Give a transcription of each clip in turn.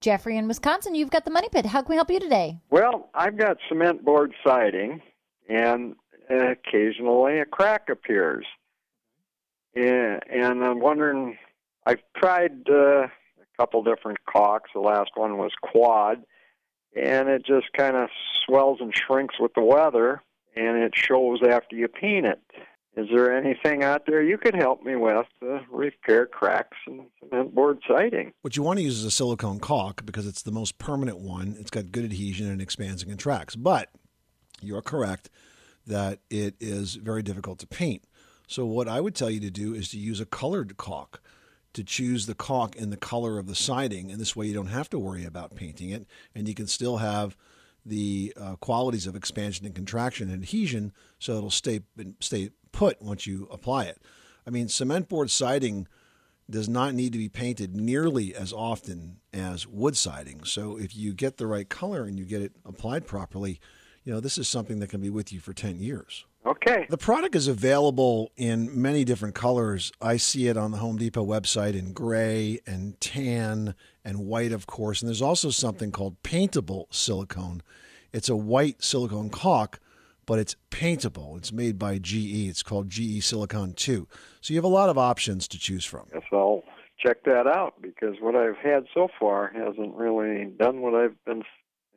Jeffrey in Wisconsin, you've got the money pit. How can we help you today? Well, I've got cement board siding, and occasionally a crack appears. And I'm wondering, I've tried uh, a couple different caulks. The last one was quad, and it just kind of swells and shrinks with the weather, and it shows after you paint it. Is there anything out there you could help me with to repair cracks in cement board siding? What you want to use is a silicone caulk because it's the most permanent one. It's got good adhesion and expands and contracts. But you're correct that it is very difficult to paint. So what I would tell you to do is to use a colored caulk to choose the caulk in the color of the siding, and this way you don't have to worry about painting it, and you can still have the uh, qualities of expansion and contraction and adhesion, so it'll stay stay put once you apply it. I mean, cement board siding does not need to be painted nearly as often as wood siding. So if you get the right color and you get it applied properly, you know, this is something that can be with you for 10 years. Okay. The product is available in many different colors. I see it on the Home Depot website in gray and tan and white, of course. And there's also something called paintable silicone. It's a white silicone caulk but it's paintable. It's made by GE. It's called GE Silicone 2. So you have a lot of options to choose from. Yes, I'll check that out because what I've had so far hasn't really done what I've been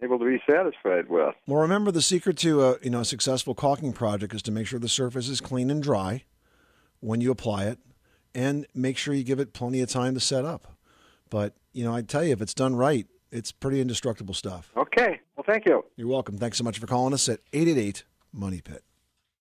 able to be satisfied with. Well, remember the secret to a you know a successful caulking project is to make sure the surface is clean and dry when you apply it, and make sure you give it plenty of time to set up. But you know, I tell you, if it's done right, it's pretty indestructible stuff. Okay. Well, thank you. You're welcome. Thanks so much for calling us at 888 Money Pit.